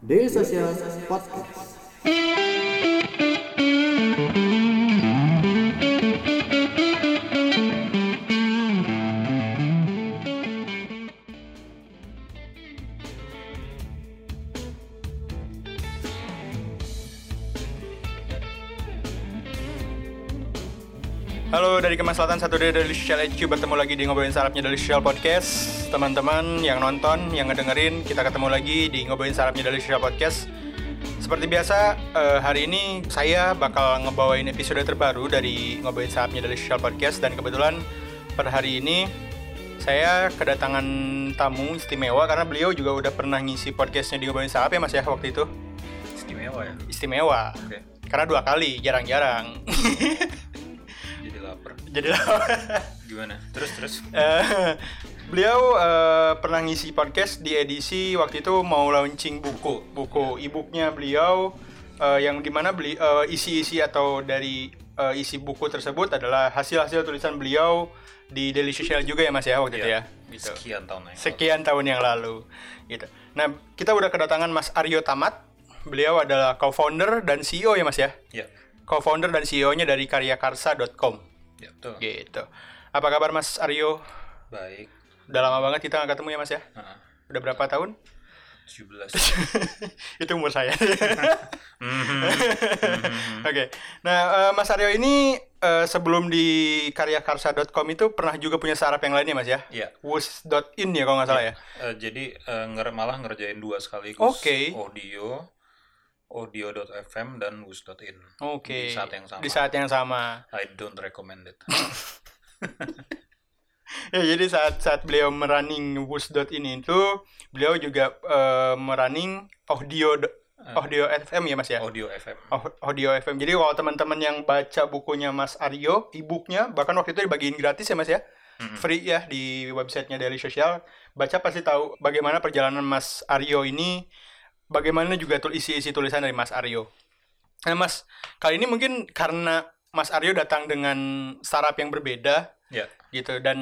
Daily Social Podcast. Halo dari Kemas Selatan satu dari dari Social HQ bertemu lagi di ngobrolin sarapnya dari Social Podcast teman-teman yang nonton yang ngedengerin kita ketemu lagi di ngobrolin sarapnya dari Social Podcast. Seperti biasa eh, hari ini saya bakal ngebawain episode terbaru dari ngobrolin sarapnya dari Social Podcast. Dan kebetulan per hari ini saya kedatangan tamu istimewa karena beliau juga udah pernah ngisi podcastnya di ngobrolin sarap ya mas ya waktu itu? Istimewa ya? Istimewa. Oke. Karena dua kali jarang-jarang. Jadi lapar. Jadi gimana? Terus terus. Eh, beliau eh, pernah ngisi podcast di edisi waktu itu mau launching buku buku e-booknya beliau eh, yang di mana beli eh, isi-isi atau dari eh, isi buku tersebut adalah hasil-hasil tulisan beliau di Daily Social juga ya mas ya waktu itu Iya. ya? Gitu. sekian tahun yang lalu. sekian tahun yang lalu gitu. Nah kita udah kedatangan Mas Aryo Tamat. Beliau adalah co-founder dan CEO ya mas ya? Ya co-founder dan CEO-nya dari karyakarsa.com ya betul. Gitu. Apa kabar Mas Aryo? Baik Udah lama banget kita nggak ketemu ya mas ya? Heeh. Udah berapa tahun? 17 Itu umur saya. Mhm. Oke. Nah, eh, Mas Aryo ini eh, sebelum di karyakarsa.com itu pernah juga punya startup yang lainnya mas ya? ya Wus.in ya kalau nggak salah ya? eh, jadi eh, nger malah ngerjain dua sekaligus Oke. audio audio.fm dan wus.in Oke. di saat yang sama Di saat yang sama. I don't recommend it Ya, jadi saat saat beliau merunning wus.in itu, beliau juga eh, merunning audio audio FM ya mas ya? audio FM Au- audio FM. Jadi kalau teman-teman yang baca bukunya Mas Aryo, e-booknya, bahkan waktu itu dibagiin gratis ya Mas ya, free ya di websitenya Daily Social. Baca pasti tahu bagaimana perjalanan Mas Aryo ini, bagaimana juga tul isi-isi tulisan dari Mas Aryo. Nah Mas, kali ini mungkin karena Mas Aryo datang dengan startup yang berbeda ya gitu dan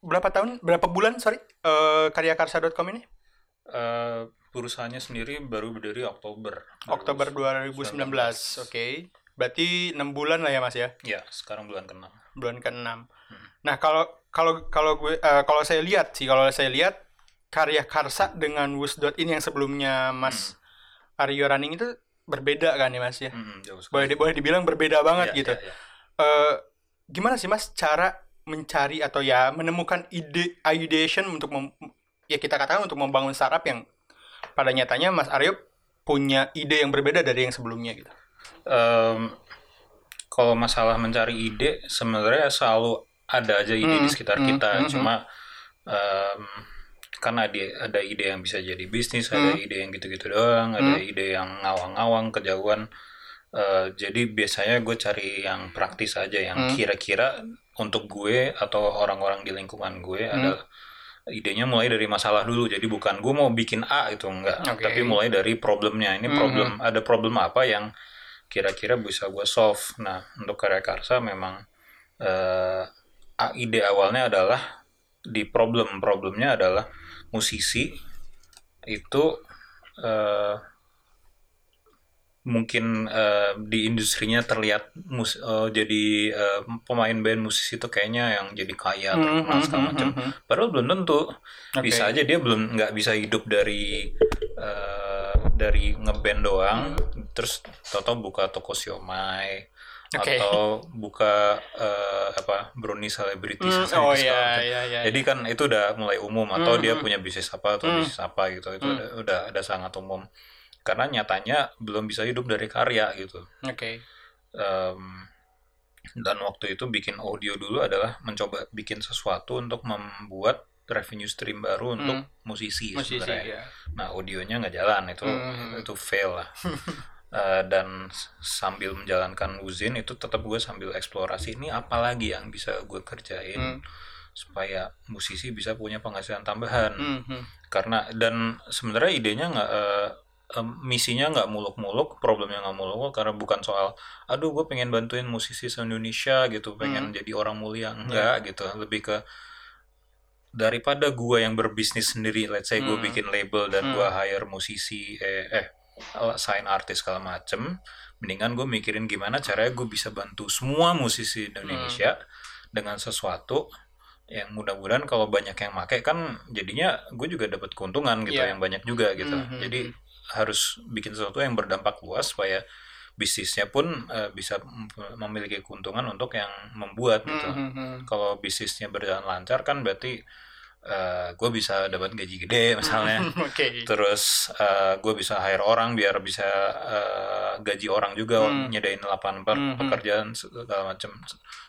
berapa tahun, berapa bulan sorry eh, karyakarsa.com ini? Eh, perusahaannya sendiri baru berdiri Oktober Oktober 2019. Oke. Berarti 6 bulan lah ya Mas ya. ya sekarang bulan ke-6 bulan ke-6. Nah, kalau kalau kalau gue eh, kalau saya lihat sih kalau saya lihat karya Karsa dengan Wus.in yang sebelumnya Mas Aryo Running itu berbeda kan ya Mas ya. Jauh Boleh di- boleh dibilang berbeda banget Ya, gitu. ya, ya. Eh, gimana sih Mas cara mencari atau ya menemukan ide ideation untuk mem- ya kita katakan untuk membangun startup yang pada nyatanya Mas Aryo punya ide yang berbeda dari yang sebelumnya gitu. Em, kalau masalah mencari ide sebenarnya selalu ada aja ide Hmm, di sekitar hmm, kita hmm, cuma em, karena ada ada ide yang bisa jadi bisnis ada Hmm. ide yang gitu-gitu doang ada ide yang ngawang-ngawang kejauhan Eh, jadi biasanya gue cari yang praktis aja yang Hmm. kira-kira untuk gue atau orang-orang di lingkungan gue Hmm. adalah idenya mulai dari masalah dulu jadi bukan gue mau bikin A itu enggak Oke. tapi mulai dari problemnya ini Hmm, problem ada problem apa yang kira-kira bisa gue solve. Nah, untuk karya karsa memang eh, a- ide awalnya adalah di problem problemnya adalah musisi itu eh, mungkin eh, di industrinya terlihat mus eh, jadi eh, pemain band musisi itu kayaknya yang jadi kaya terkenal Hmm, segala hmm, macam. hmm, hmm. Padahal belum tentu. Oke. Bisa aja dia belum nggak bisa hidup dari eh, dari ngeband doang, terus toto buka toko siomay Oke. atau buka eh, apa brownie selebriti Hmm, segala oh iya iya iya. Jadi kan itu udah mulai umum atau Hmm, dia hmm. punya bisnis apa atau Hmm. bisnis apa gitu itu Hmm. udah, udah ada sangat umum. Karena nyatanya belum bisa hidup dari karya gitu. Oke. Em, dan waktu itu bikin audio dulu adalah mencoba bikin sesuatu untuk membuat revenue stream baru untuk musisi, Musisi sebenarnya. ya. Nah audionya nggak jalan itu Hmm. itu fail lah. Eh, dan sambil menjalankan uzin itu tetap gue sambil eksplorasi ini apa lagi yang bisa gue kerjain Hmm. supaya musisi bisa punya penghasilan tambahan Hmm, hmm. karena dan sebenarnya idenya nggak eh, em, misinya nggak muluk-muluk problemnya nggak muluk-muluk karena bukan soal aduh gue pengen bantuin musisi se Indonesia gitu pengen jadi orang mulia enggak gitu lebih ke daripada gua yang berbisnis sendiri let's say gue Hmm. bikin label dan Hmm. gua hire musisi eh eh sign artis segala macem mendingan gue mikirin gimana caranya gue bisa bantu semua musisi Indonesia dengan sesuatu yang mudah-mudahan kalau banyak yang make kan jadinya gue juga dapat keuntungan gitu Iya. yang banyak juga gitu Mhm. jadi harus bikin sesuatu yang berdampak luas supaya bisnisnya pun eh, bisa mem- memiliki keuntungan untuk yang membuat gitu Hmm, hmm, hmm. kalau bisnisnya berjalan lancar kan berarti gue bisa dapat gaji gede misalnya Oke. terus gue bisa hire orang biar bisa eh, gaji orang juga Hmm. nyedain lapangan per- Hmm, hmm. pekerjaan segala macam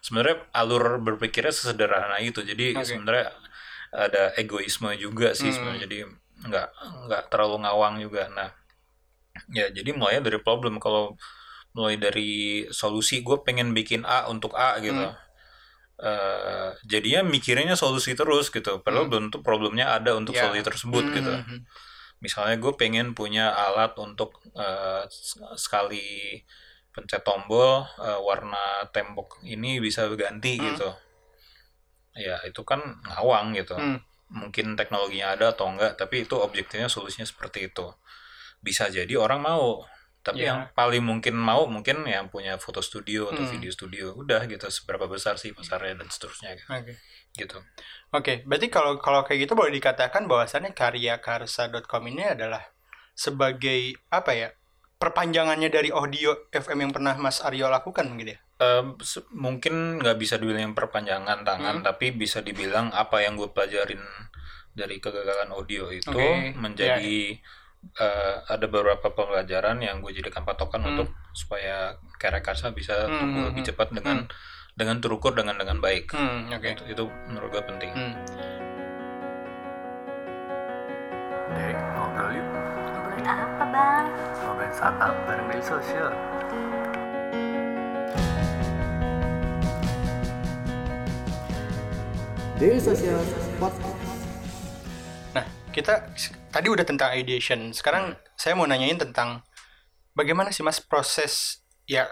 sebenarnya alur berpikirnya sesederhana itu jadi Oke. sebenarnya ada egoisme juga sih Hmm. sebenarnya jadi nggak nggak terlalu ngawang juga nah ya jadi mulai dari problem kalau mulai dari solusi gue pengen bikin A untuk A gitu Hmm. Eh, jadinya mikirnya solusi terus gitu padahal belum tentu problemnya ada untuk Ya. solusi tersebut Hmm, gitu hmm, hmm. misalnya gue pengen punya alat untuk s- sekali pencet tombol eh, warna tembok ini bisa ganti Hmm. gitu ya itu kan ngawang gitu Hmm. Mungkin teknologinya ada atau enggak tapi itu objektifnya solusinya seperti itu bisa jadi orang mau tapi Ya. yang paling mungkin mau mungkin yang punya foto studio atau Hmm. video studio udah gitu seberapa besar sih pasarnya dan seterusnya gitu, Oke. gitu. Oke, berarti kalau kalau kayak gitu boleh dikatakan bahwasannya karyakarsa.com ini adalah sebagai apa ya? perpanjangannya dari audio FM yang pernah Mas Aryo lakukan mungkin ya? Se- mungkin nggak bisa dibilang perpanjangan tangan Hmm. tapi bisa dibilang apa yang gue pelajarin dari kegagalan audio itu Oke, menjadi eh, ada beberapa pembelajaran yang gue jadikan patokan Hmm. untuk supaya karya karsa bisa Hmm, tumbuh hmm, lebih hmm. cepat dengan dengan terukur dengan dengan baik Hmm, oke. itu, itu menurut gue penting Hmm. Dek, ngobrol yuk. Ngobrolin apa bang? Ngobrolin startup bareng Daily Social. Daily Social Podcast. Nah, kita tadi udah tentang ideation. Sekarang saya mau nanyain tentang bagaimana sih Mas proses ya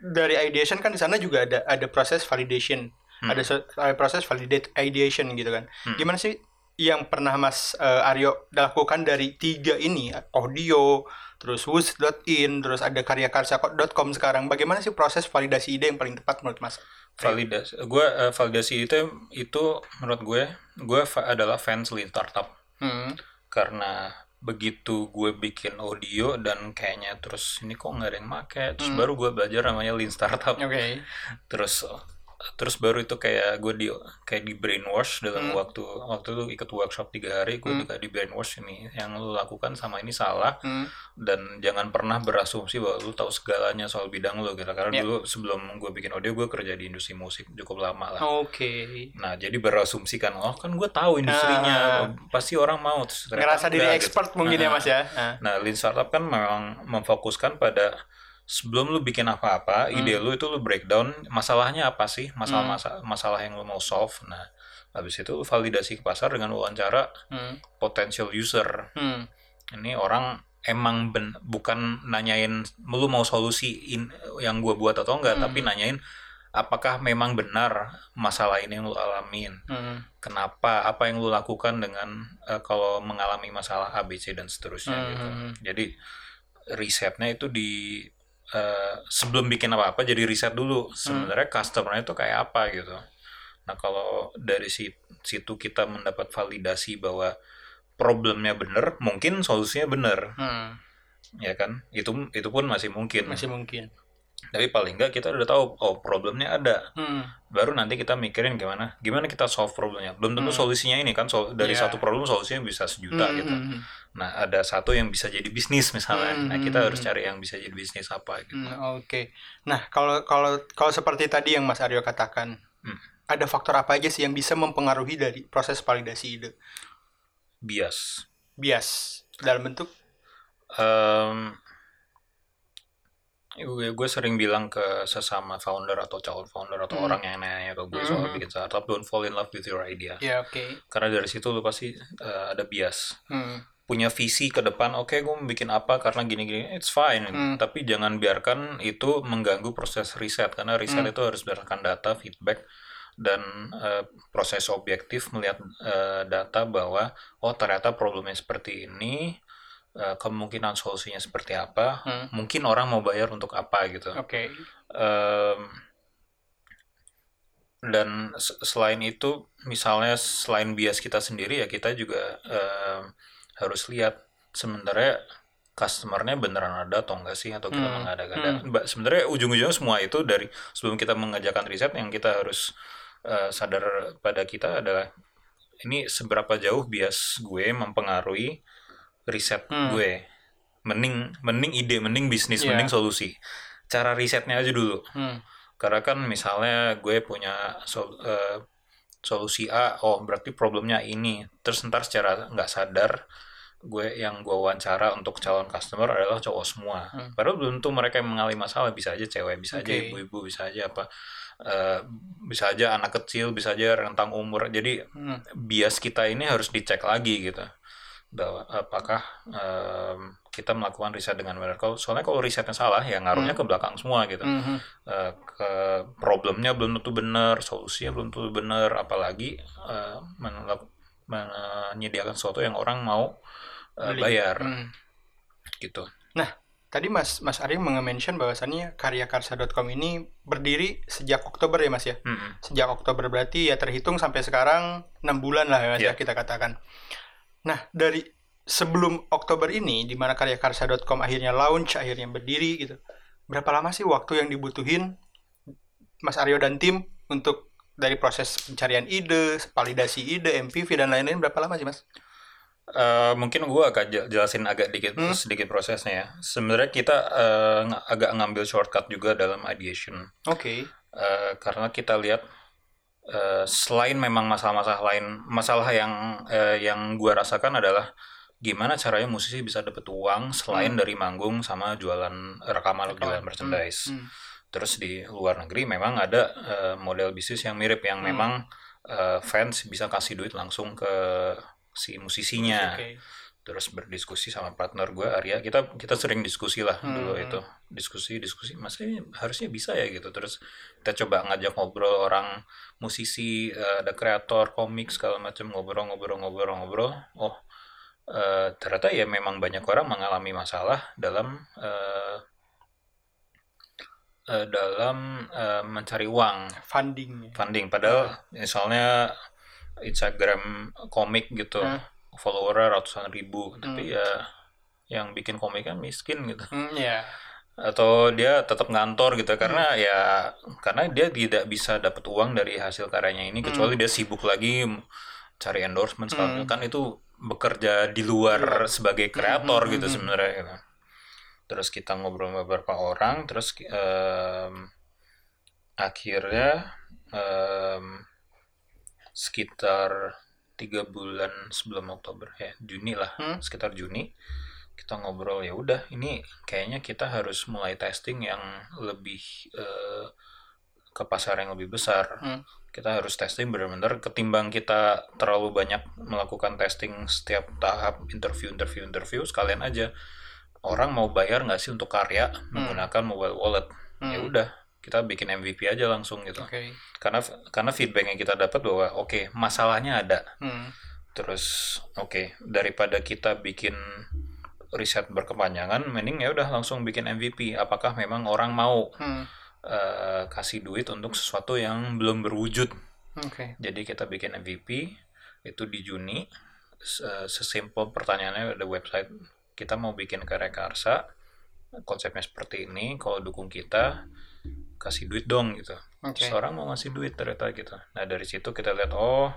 dari ideation kan di sana juga ada ada proses validation. Hmm. Ada, so- ada proses validate ideation gitu kan. Hmm. Gimana sih yang pernah Mas eh, Aryo lakukan dari tiga ini audio, terus wus.in, terus ada karyakarsa.com sekarang. Bagaimana sih proses validasi ide yang paling tepat menurut Mas? validasi gue eh, validasi itu itu menurut gue gue fa- adalah fans lean startup Hmm. karena begitu gue bikin audio dan kayaknya terus ini kok nggak ada yang make terus Hmm. baru gue belajar namanya lean startup Oke. terus terus baru itu kayak gue di kayak di brainwash dalam Hmm. waktu waktu itu ikut workshop tiga hari gue Hmm. juga di brainwash ini yang lu lakukan sama ini salah Hmm. dan jangan pernah berasumsi bahwa lu tahu segalanya soal bidang lu gitu karena Ya. dulu sebelum gue bikin audio gue kerja di industri musik cukup lama lah Oke. Nah, jadi berasumsi kan, oh kan gue tahu industrinya, pasti orang mau. Terus Ngerasa diri enggak, expert gitu. mungkin ya Nah, Mas ya. Nah. Nah, lean startup kan memang memfokuskan pada sebelum lu bikin apa-apa, Hmm. ide lu itu lu breakdown masalahnya apa sih, masalah masalah, masalah yang lu mau solve. Nah, habis itu lu validasi ke pasar dengan wawancara Hmm. potential user. Hmm. Ini orang emang ben, bukan nanyain lu mau solusi in- yang gue buat atau enggak, Hmm. tapi nanyain apakah memang benar masalah ini yang lu alamin Hmm. kenapa apa yang lu lakukan dengan eh, kalau mengalami masalah A B C dan seterusnya Hmm. gitu jadi risetnya itu di eh, sebelum bikin apa apa jadi riset dulu sebenarnya customernya itu kayak apa gitu. Nah kalau dari si- situ kita mendapat validasi bahwa problemnya benar mungkin solusinya benar Hmm. ya kan? Itu itu pun masih mungkin. Masih mungkin. Tapi paling nggak kita udah tahu oh problemnya ada Hmm. baru nanti kita mikirin gimana gimana kita solve problemnya belum tentu Hmm. solusinya ini kan sol- dari Iya. satu problem solusinya bisa sejuta Hmm, gitu hmm, hmm. nah ada satu yang bisa jadi bisnis misalnya Hmm, nah hmm, kita harus cari yang bisa jadi bisnis apa gitu Hmm, Oke. Nah, kalau kalau kalau seperti tadi yang Mas Aryo katakan, Hmm. ada faktor apa aja sih yang bisa mempengaruhi dari proses validasi ide? bias Bias dalam bentuk Em, gue, gue sering bilang ke sesama founder atau calon founder atau Hmm. orang yang nanya ke gue soal Hmm. bikin startup don't fall in love with your idea ya oke. karena dari situ lu pasti eh, ada bias Hmm. punya visi ke depan oke gue mau bikin apa karena gini gini it's fine Hmm. tapi jangan biarkan itu mengganggu proses riset karena riset Hmm. itu harus berdasarkan data feedback dan eh, proses objektif melihat eh, data bahwa oh ternyata problemnya seperti ini eh, kemungkinan solusinya seperti apa Hmm. mungkin orang mau bayar untuk apa gitu Oke. Em, dan se- selain itu misalnya selain bias kita sendiri ya kita juga em, harus lihat sebenarnya customernya beneran ada atau enggak sih atau kita Hmm, mengada-ngada Mbak, sebenarnya ujung-ujungnya semua itu dari sebelum kita mengerjakan riset yang kita harus eh, sadar pada kita adalah ini seberapa jauh bias gue mempengaruhi riset Hmm. gue mending mending ide mending bisnis Iya. mending solusi cara risetnya aja dulu Hmm. karena kan misalnya gue punya sol- eh, solusi A oh berarti problemnya ini terus ntar secara nggak sadar gue yang gue wawancara untuk calon customer adalah cowok semua Hmm. padahal belum tentu mereka yang mengalami masalah bisa aja cewek bisa aja Oke. ibu-ibu bisa aja apa eh, bisa aja anak kecil bisa aja rentang umur jadi Hmm. bias kita ini harus dicek lagi gitu apakah em, kita melakukan riset dengan benar kalau soalnya kalau risetnya salah ya ngaruhnya ke belakang semua gitu Mhm. Eh, ke problemnya belum tentu benar solusinya belum tentu benar apalagi eh, menelak- menyediakan sesuatu yang orang mau Beli. bayar Hmm. gitu Tadi Mas Mas Arya mention bahwasannya karyakarsa.com ini berdiri sejak Oktober ya Mas ya. Mm-mm. Sejak Oktober berarti ya terhitung sampai sekarang 6 bulan lah ya Mas ya Iya. kita katakan. Nah, dari sebelum Oktober ini di mana karyakarsa.com akhirnya launch, akhirnya berdiri gitu. Berapa lama sih waktu yang dibutuhin Mas Aryo dan tim untuk dari proses pencarian ide, validasi ide, MPV dan lain-lain berapa lama sih Mas? Eh, mungkin gue agak jel- jelasin agak dikit Hmm. sedikit prosesnya ya sebenarnya kita ng- agak ngambil shortcut juga dalam ideation Oke. Eh, karena kita lihat eh, selain memang masalah-masalah lain, masalah yang eh, yang gua rasakan adalah gimana caranya musisi bisa dapat uang selain Hmm. dari manggung sama jualan rekaman atau jualan Hmm. merchandise. Hmm. Terus di luar negeri memang ada eh, model bisnis yang mirip yang Hmm. memang eh, fans bisa kasih duit langsung ke si musisinya Oke. terus berdiskusi sama partner gue Arya kita kita sering diskusi lah Hmm. dulu itu diskusi diskusi masih harusnya bisa ya gitu terus kita coba ngajak ngobrol orang musisi eh, ada kreator komik segala macam ngobrol ngobrol ngobrol ngobrol oh eh, ternyata ya memang banyak orang mengalami masalah dalam eh, eh, dalam eh, mencari uang Funding. funding padahal misalnya Instagram komik gitu Hmm. followernya ratusan ribu tapi Hmm. ya yang bikin komik kan miskin gitu Hmm, ya. Atau dia tetap ngantor gitu karena Hmm. ya karena dia tidak bisa dapat uang dari hasil karyanya ini kecuali dia sibuk lagi cari endorsement segala Hmm. kan itu bekerja di luar sebagai kreator hmm, gitu hmm. sebenarnya gitu. terus kita ngobrol sama beberapa orang terus em, akhirnya em, sekitar tiga bulan sebelum Oktober ya Juni lah Hmm. sekitar Juni kita ngobrol ya udah ini kayaknya kita harus mulai testing yang lebih eh, ke pasar yang lebih besar Hmm. kita harus testing benar-benar ketimbang kita terlalu banyak melakukan testing setiap tahap interview interview interview sekalian aja orang mau bayar nggak sih untuk karya menggunakan mobile wallet ya Hmm. udah kita bikin MVP aja langsung gitu Oke. karena karena feedback yang kita dapat bahwa oke masalahnya ada Hmm. terus oke daripada kita bikin riset berkepanjangan mending ya udah langsung bikin MVP apakah memang orang mau Hmm. eh, kasih duit untuk sesuatu yang belum berwujud Oke. jadi kita bikin MVP itu di Juni Se- sesimpel pertanyaannya ada website kita mau bikin karya karsa konsepnya seperti ini kalau dukung kita kasih duit dong gitu Oke. Terus orang mau ngasih duit ternyata gitu. Nah dari situ kita lihat oh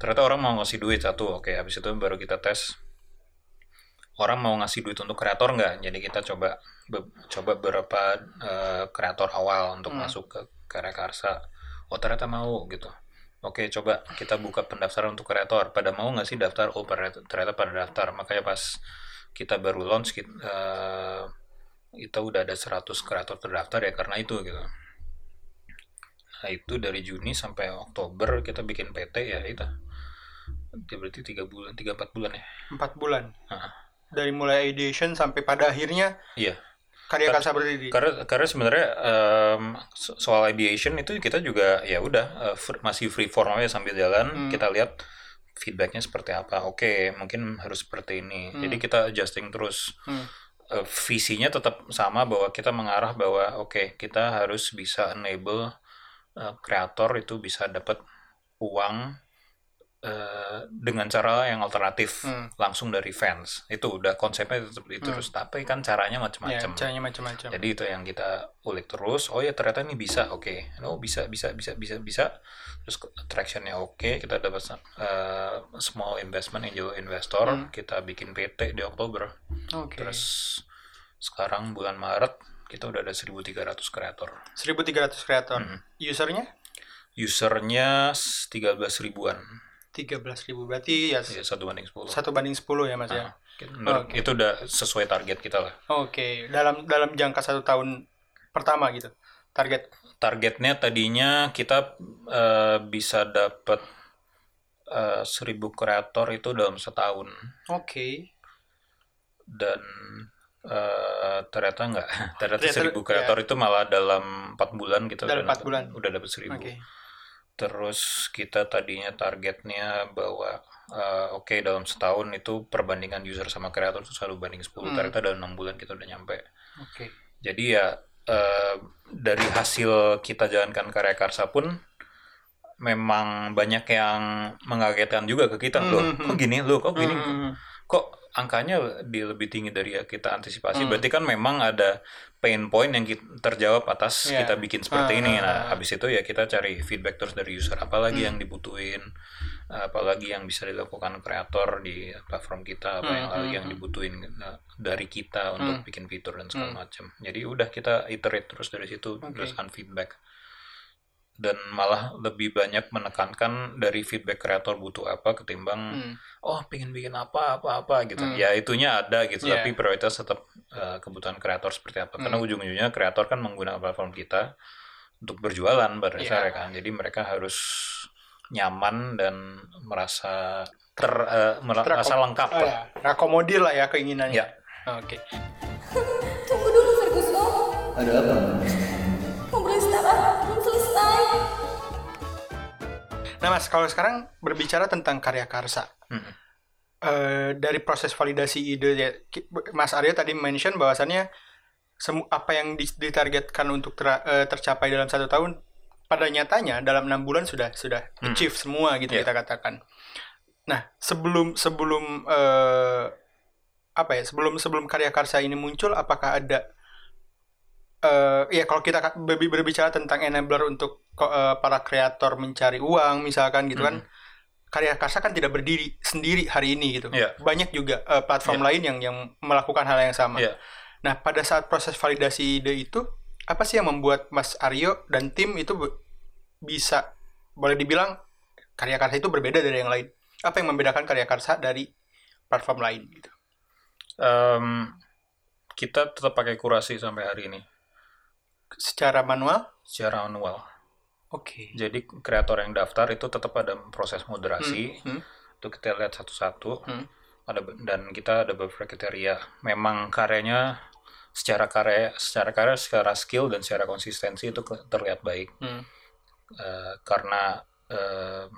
ternyata orang mau ngasih duit satu. Oke habis itu baru kita tes orang mau ngasih duit untuk kreator nggak. Jadi kita coba be- coba beberapa eh, kreator awal untuk Hmm. masuk ke karya karsa. Oh ternyata mau gitu. Oke coba kita buka pendaftaran untuk kreator. Pada mau nggak sih daftar? Oh ternyata pada daftar. Makanya pas kita baru launch kita, eh, kita udah ada 100 kreator terdaftar ya karena itu gitu. Nah itu dari Juni sampai Oktober kita bikin PT ya itu. Berarti tiga bulan, tiga empat bulan ya. Empat bulan. Dari mulai ideation sampai pada akhirnya Iya. karya karsa berdiri karena karena sebenarnya so- soal ideation itu kita juga ya udah fr- masih free form aja sambil jalan Hmm. kita lihat feedbacknya seperti apa oke mungkin harus seperti ini Hmm. jadi kita adjusting terus Hmm. Eh, visinya tetap sama bahwa kita mengarah bahwa oke kita harus bisa enable eh, kreator itu bisa dapat uang eh, dengan cara yang alternatif Hmm. langsung dari fans itu udah konsepnya itu Hmm. terus tapi kan caranya ya macam-macam caranya macam-macam jadi itu yang kita ulik terus. Oh ya ternyata ini bisa, oke. Oh bisa, bisa, bisa, bisa, bisa. Terus ke- tractionnya oke. Kita dapat uh, small investment angel investor. Hmm. Kita bikin PT di Oktober. oke Terus sekarang bulan Maret kita udah ada 1.300 kreator. 1300 kreator Hmm. usernya Usernya 13 ribuan. 13.000 berarti ya Ya, satu banding 10. satu banding 10 ya mas ya? Nah, menurut- Oke. Itu udah sesuai target kita lah. oke dalam dalam jangka satu tahun pertama gitu target? Targetnya tadinya kita eh, bisa dapat eh, 1000 kreator itu dalam setahun. Oke. Dan eh, ternyata enggak ternyata Ternyata, 1000 kreator itu malah dalam empat bulan kita Dalam udah empat bulan. udah dapat 1000 oke terus kita tadinya targetnya bahwa eh, oke dalam setahun itu perbandingan user sama kreator itu selalu banding 10 Hmm. ternyata dalam enam bulan kita udah nyampe oke jadi ya eh, dari hasil kita jalankan karya karsa pun memang banyak yang mengagetkan juga ke kita loh. Hmm, Kok gini loh, kok gini? Hmm, Kok angkanya di lebih tinggi dari yang kita antisipasi? Hmm. Berarti kan memang ada pain point yang kita, terjawab atas Iya. kita bikin seperti ini. Ah. Nah, habis itu ya kita cari feedback terus dari user apalagi Hmm. yang dibutuhin, apalagi yang bisa dilakukan kreator di platform kita, apa Hmm, yang lagi hmm, yang hmm. dibutuhin eh, dari kita untuk Hmm. bikin fitur dan segala Hmm. macam. Jadi udah kita iterate terus dari situ Oke. berdasarkan feedback. Dan malah lebih banyak menekankan dari feedback kreator butuh apa ketimbang Hmm. oh pengen bikin apa apa apa gitu. Hmm. Ya itunya ada gitu, Iya. tapi prioritas tetap eh, kebutuhan kreator seperti apa. Karena Hmm. ujung-ujungnya kreator kan menggunakan platform kita untuk berjualan pada Iya. dasarnya kan. Jadi mereka harus nyaman dan merasa ter eh, merasa Terakom- lengkap Oh, lah. ya. Terakomodir lah ya keinginannya Ya. oke Tunggu dulu Ferguson. Ada apa? Nah mas kalau sekarang berbicara tentang karya karsa Mm. eh, dari proses validasi ide ya Mas Aryo tadi mention bahwasannya semu apa yang di- ditargetkan untuk ter- eh, tercapai dalam satu tahun pada nyatanya dalam enam bulan sudah sudah Hmm. achieve semua gitu Yeah. kita katakan. Nah sebelum sebelum eh, apa ya sebelum sebelum karya karsa ini muncul apakah ada eh ya kalau kita berbicara tentang enabler untuk eh, para kreator mencari uang misalkan gitu kan karya karsa kan tidak berdiri sendiri hari ini gitu. Iya. banyak juga eh, platform lain yang yang melakukan hal yang sama. Iya. nah pada saat proses validasi ide itu apa sih yang membuat Mas Aryo dan tim itu bisa boleh dibilang karya karsa itu berbeda dari yang lain? Apa yang membedakan karya karsa dari platform lain gitu? Em, kita tetap pakai kurasi sampai hari ini secara manual secara manual. oke Jadi kreator yang daftar itu tetap ada proses moderasi. Hmm, hmm. Itu kita lihat satu-satu. Hmm. Ada dan kita ada beberapa kriteria. Memang karyanya secara karya, secara karya, secara skill dan secara konsistensi itu terlihat baik. Hmm. Eh, karena em,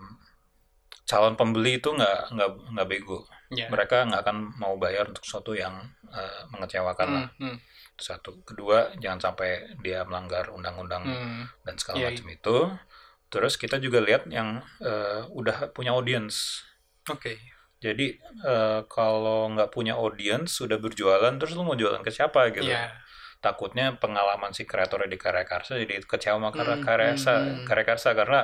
calon pembeli itu nggak nggak nggak bego. Ya. Mereka nggak akan mau bayar untuk sesuatu yang eh, mengecewakan lah. Hmm, hmm, Itu Satu. Kedua, jangan sampai dia melanggar undang-undang hmm. dan segala Iya, macam itu. Terus kita juga lihat yang eh, udah punya audience. oke Jadi eh, kalau nggak punya audience, sudah berjualan, terus lu mau jualan ke siapa gitu? ya Takutnya pengalaman si kreatornya di karya karsa jadi kecewa sama karya Hmm, karya karsa, hmm, hmm. karya karsa karena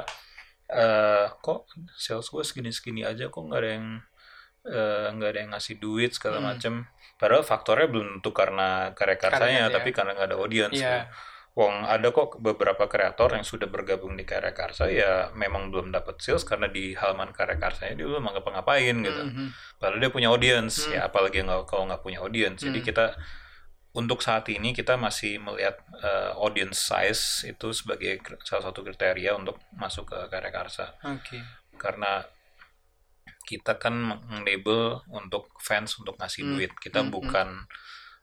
eh, kok sales gue segini-segini aja kok nggak ada yang eh, nggak ada yang ngasih duit segala Hmm. macam. Padahal faktornya belum tentu karena karya karsanya, Karyanya, tapi ya. karena nggak ada audience. Iya. gitu. Wong ada kok beberapa kreator yang sudah bergabung di karya karsa ya memang belum dapat sales karena di halaman karya karsanya dia belum ngapa-ngapain gitu. Mhm. Padahal dia punya audience Hmm. ya apalagi nggak kalau nggak punya audience. Jadi Hmm. kita untuk saat ini kita masih melihat eh, audience size itu sebagai salah satu kriteria untuk masuk ke karya karsa Oke. karena kita kan mengenable untuk fans untuk ngasih Hmm. duit. Kita Hmm, hmm. bukan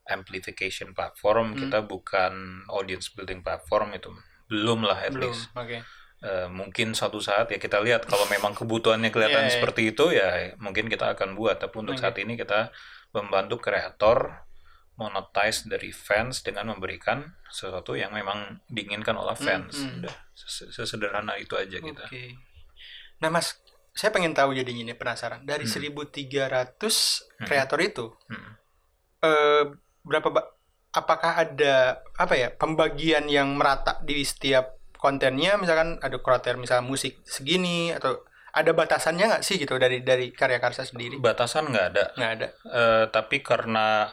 amplification platform, Hmm. kita bukan audience building platform itu belum lah at belum least. oke Eh, mungkin suatu saat ya kita lihat kalau memang kebutuhannya kelihatan Iya, iya. seperti itu ya mungkin kita akan buat. Tapi untuk Oke. saat ini kita membantu kreator monetize dari fans dengan memberikan sesuatu yang memang diinginkan oleh fans. hmm. Udah ses- sesederhana itu aja kita. Oke. Nah, Mas, saya pengen tahu jadinya ini penasaran. Dari Hmm. 1300 Hmm. kreator itu, Hmm. eh, berapa apakah ada apa ya, pembagian yang merata di setiap kontennya misalkan ada kreator misalnya musik segini atau ada batasannya nggak sih gitu dari dari karya karsa sendiri? Batasan nggak ada. Nggak ada. Eh, tapi karena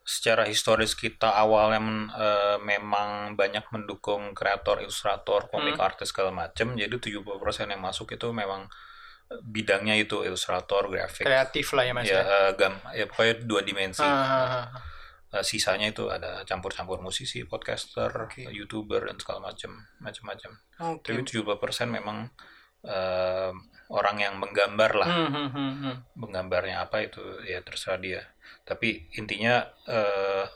secara historis kita awalnya men- eh, memang banyak mendukung kreator, ilustrator, komik Hmm. artis segala macam, jadi 70% yang masuk itu memang bidangnya itu ilustrator, grafik, Kreatif lah ya, Mas. ya ya. eh, gam, ya pokoknya dua dimensi. Ah, ah, ah. Eh, sisanya itu ada campur-campur musisi, podcaster, Oke. youtuber dan segala macam, macam-macam. Oke. Tapi 70% memang eh, orang yang menggambar lah Hmm, hmm, hmm, hmm. menggambarnya apa itu ya terserah dia. Tapi intinya eh,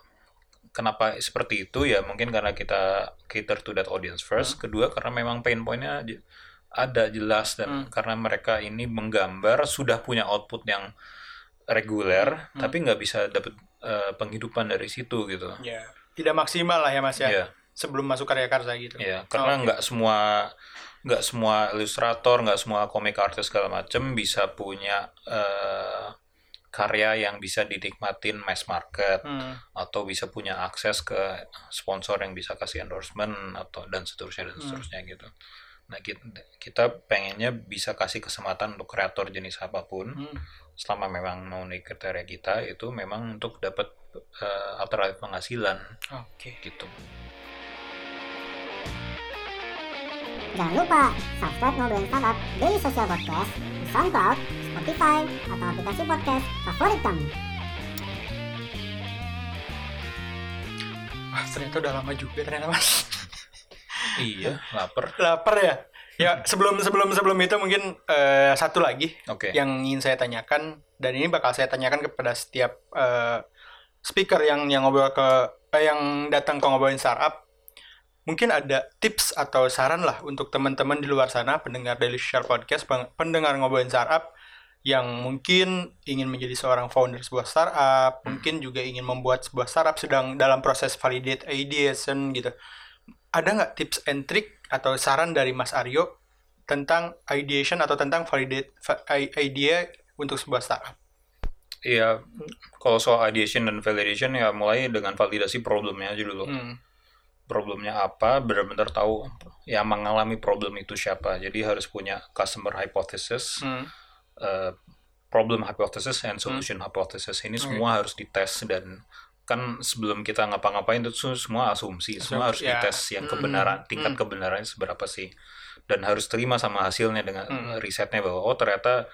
kenapa seperti itu ya mungkin karena kita cater to that audience first. Kedua karena memang pain pointnya ada jelas dan Hmm. karena mereka ini menggambar sudah punya output yang reguler Hmm. tapi nggak bisa dapat eh, penghidupan dari situ gitu. Ya, tidak maksimal lah ya, Mas ya. Iya. Sebelum masuk karya karsa gitu. Iya, karena nggak semua nggak semua ilustrator, nggak semua komik artis segala macam bisa punya eh, karya yang bisa dinikmatin mass market Hmm. atau bisa punya akses ke sponsor yang bisa kasih endorsement atau dan seterusnya dan Hmm. seterusnya gitu. Nah kita, kita pengennya bisa kasih kesempatan untuk kreator jenis apa pun Hmm. selama memang memenuhi kriteria kita itu memang untuk dapat eh, alternatif penghasilan Oke. gitu. Jangan lupa subscribe Ngobrolin Startup Daily Social Podcast di SoundCloud, Spotify, atau aplikasi podcast favorit kamu. Wah, ternyata udah lama juga ternyata, Mas. Iya, lapar. Lapar ya? Ya, sebelum sebelum sebelum itu mungkin eh, satu lagi Oke. yang ingin saya tanyakan dan ini bakal saya tanyakan kepada setiap eh, speaker yang yang ngobrol ke eh, yang datang ke ngobrolin startup. Mungkin ada tips atau saran lah untuk teman-teman di luar sana pendengar Daily Share Podcast, pendengar ngobrolin startup yang mungkin ingin menjadi seorang founder sebuah startup, mungkin juga ingin membuat sebuah startup sedang dalam proses validate ideation gitu. Ada nggak tips and trick atau saran dari Mas Aryo tentang ideation atau tentang validate idea untuk sebuah startup? Iya, kalau soal ideation dan validation ya mulai dengan validasi problemnya aja dulu. Hmm. Problemnya apa, benar-benar tahu yang mengalami problem itu siapa. Jadi harus punya customer hypothesis, Hmm. eh, problem hypothesis, and solution hypothesis. Ini Oke. semua harus dites dan kan sebelum kita ngapa-ngapain itu semua asumsi, semua harus Asumsi, ya. dites yang Hmm, kebenaran, tingkat hmm. kebenarannya seberapa sih. Dan harus terima sama hasilnya dengan Hmm. risetnya bahwa oh ternyata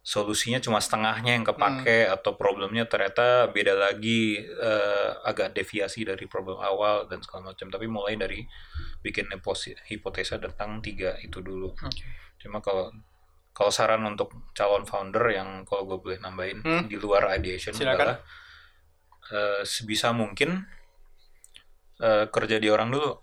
solusinya cuma setengahnya yang kepake Hmm. atau problemnya ternyata beda lagi eh, agak deviasi dari problem awal dan segala macam tapi mulai dari bikin hipotesa tentang tiga itu dulu Oke. cuma kalau kalau saran untuk calon founder yang kalau gue boleh nambahin Hmm. di luar ideation Silakan. adalah eh, sebisa mungkin eh, kerja di orang dulu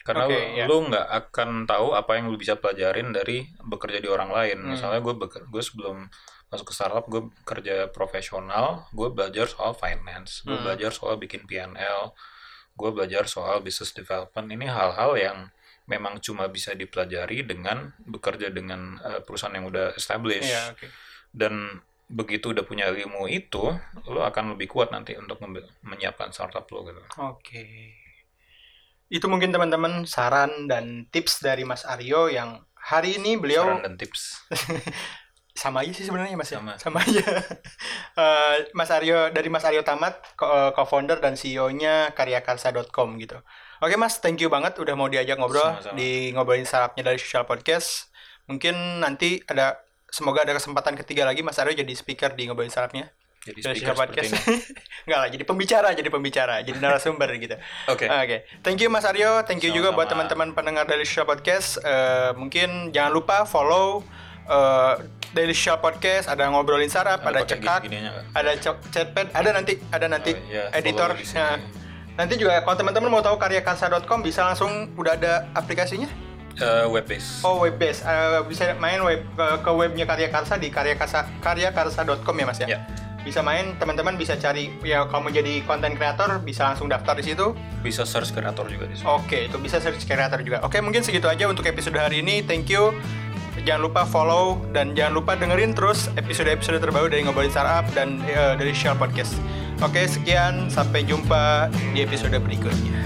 karena Oke, lu- lu nggak akan tahu apa yang lu bisa pelajarin dari bekerja di orang lain Hmm. misalnya gue gue sebelum masuk ke startup gue kerja profesional gue belajar soal finance gue Hmm. belajar soal bikin PNL gue belajar soal business development ini hal-hal yang memang cuma bisa dipelajari dengan bekerja dengan eh, perusahaan yang udah established Iya, oke. dan begitu udah punya ilmu itu lo akan lebih kuat nanti untuk menyiapkan startup lo gitu Oke. Itu mungkin teman-teman saran dan tips dari Mas Aryo yang hari ini beliau saran dan tips sama aja sih sebenarnya Mas ya. Sama. Sama aja. Eh, Mas Aryo dari Mas Aryo Tamat eh, co-founder dan CEO-nya karyakarsa.com gitu. Oke Mas, thank you banget udah mau diajak ngobrol Sama-sama. di ngobrolin startupnya dari Social Podcast. Mungkin nanti ada semoga ada kesempatan ketiga lagi Mas Aryo jadi speaker di ngobrolin startupnya jadi speaker Podcast. Enggak lah, jadi pembicara, jadi pembicara, jadi narasumber gitu. oke Oke, thank you Mas Aryo, thank you juga buat teman-teman pendengar dari Social Podcast. Eh, mungkin jangan lupa follow eh, Daily Social Podcast, ada ngobrolin sarap, ada, pakai cekak, ada chatpad, ada nanti, ada nanti Oh, iya, editor. Nah, nanti juga kalau teman-teman mau tahu karyakarsa.com bisa langsung udah ada aplikasinya. Eh, web base. Oh web base, Eh, bisa main web ke, ke webnya Karya Karsa di karyakarsa karyakarsa.com ya mas ya. Ya. Bisa main, teman-teman bisa cari ya kalau mau jadi konten kreator bisa langsung daftar di situ. Bisa search kreator juga di sini. Oke, itu bisa search kreator juga. Oke, mungkin segitu aja untuk episode hari ini. Thank you. Jangan lupa follow dan jangan lupa dengerin terus episode-episode terbaru dari Ngobrolin Startup dan eh, dari Shell Podcast. Oke, sekian. Sampai jumpa di episode berikutnya.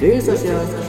Daily Social Podcast.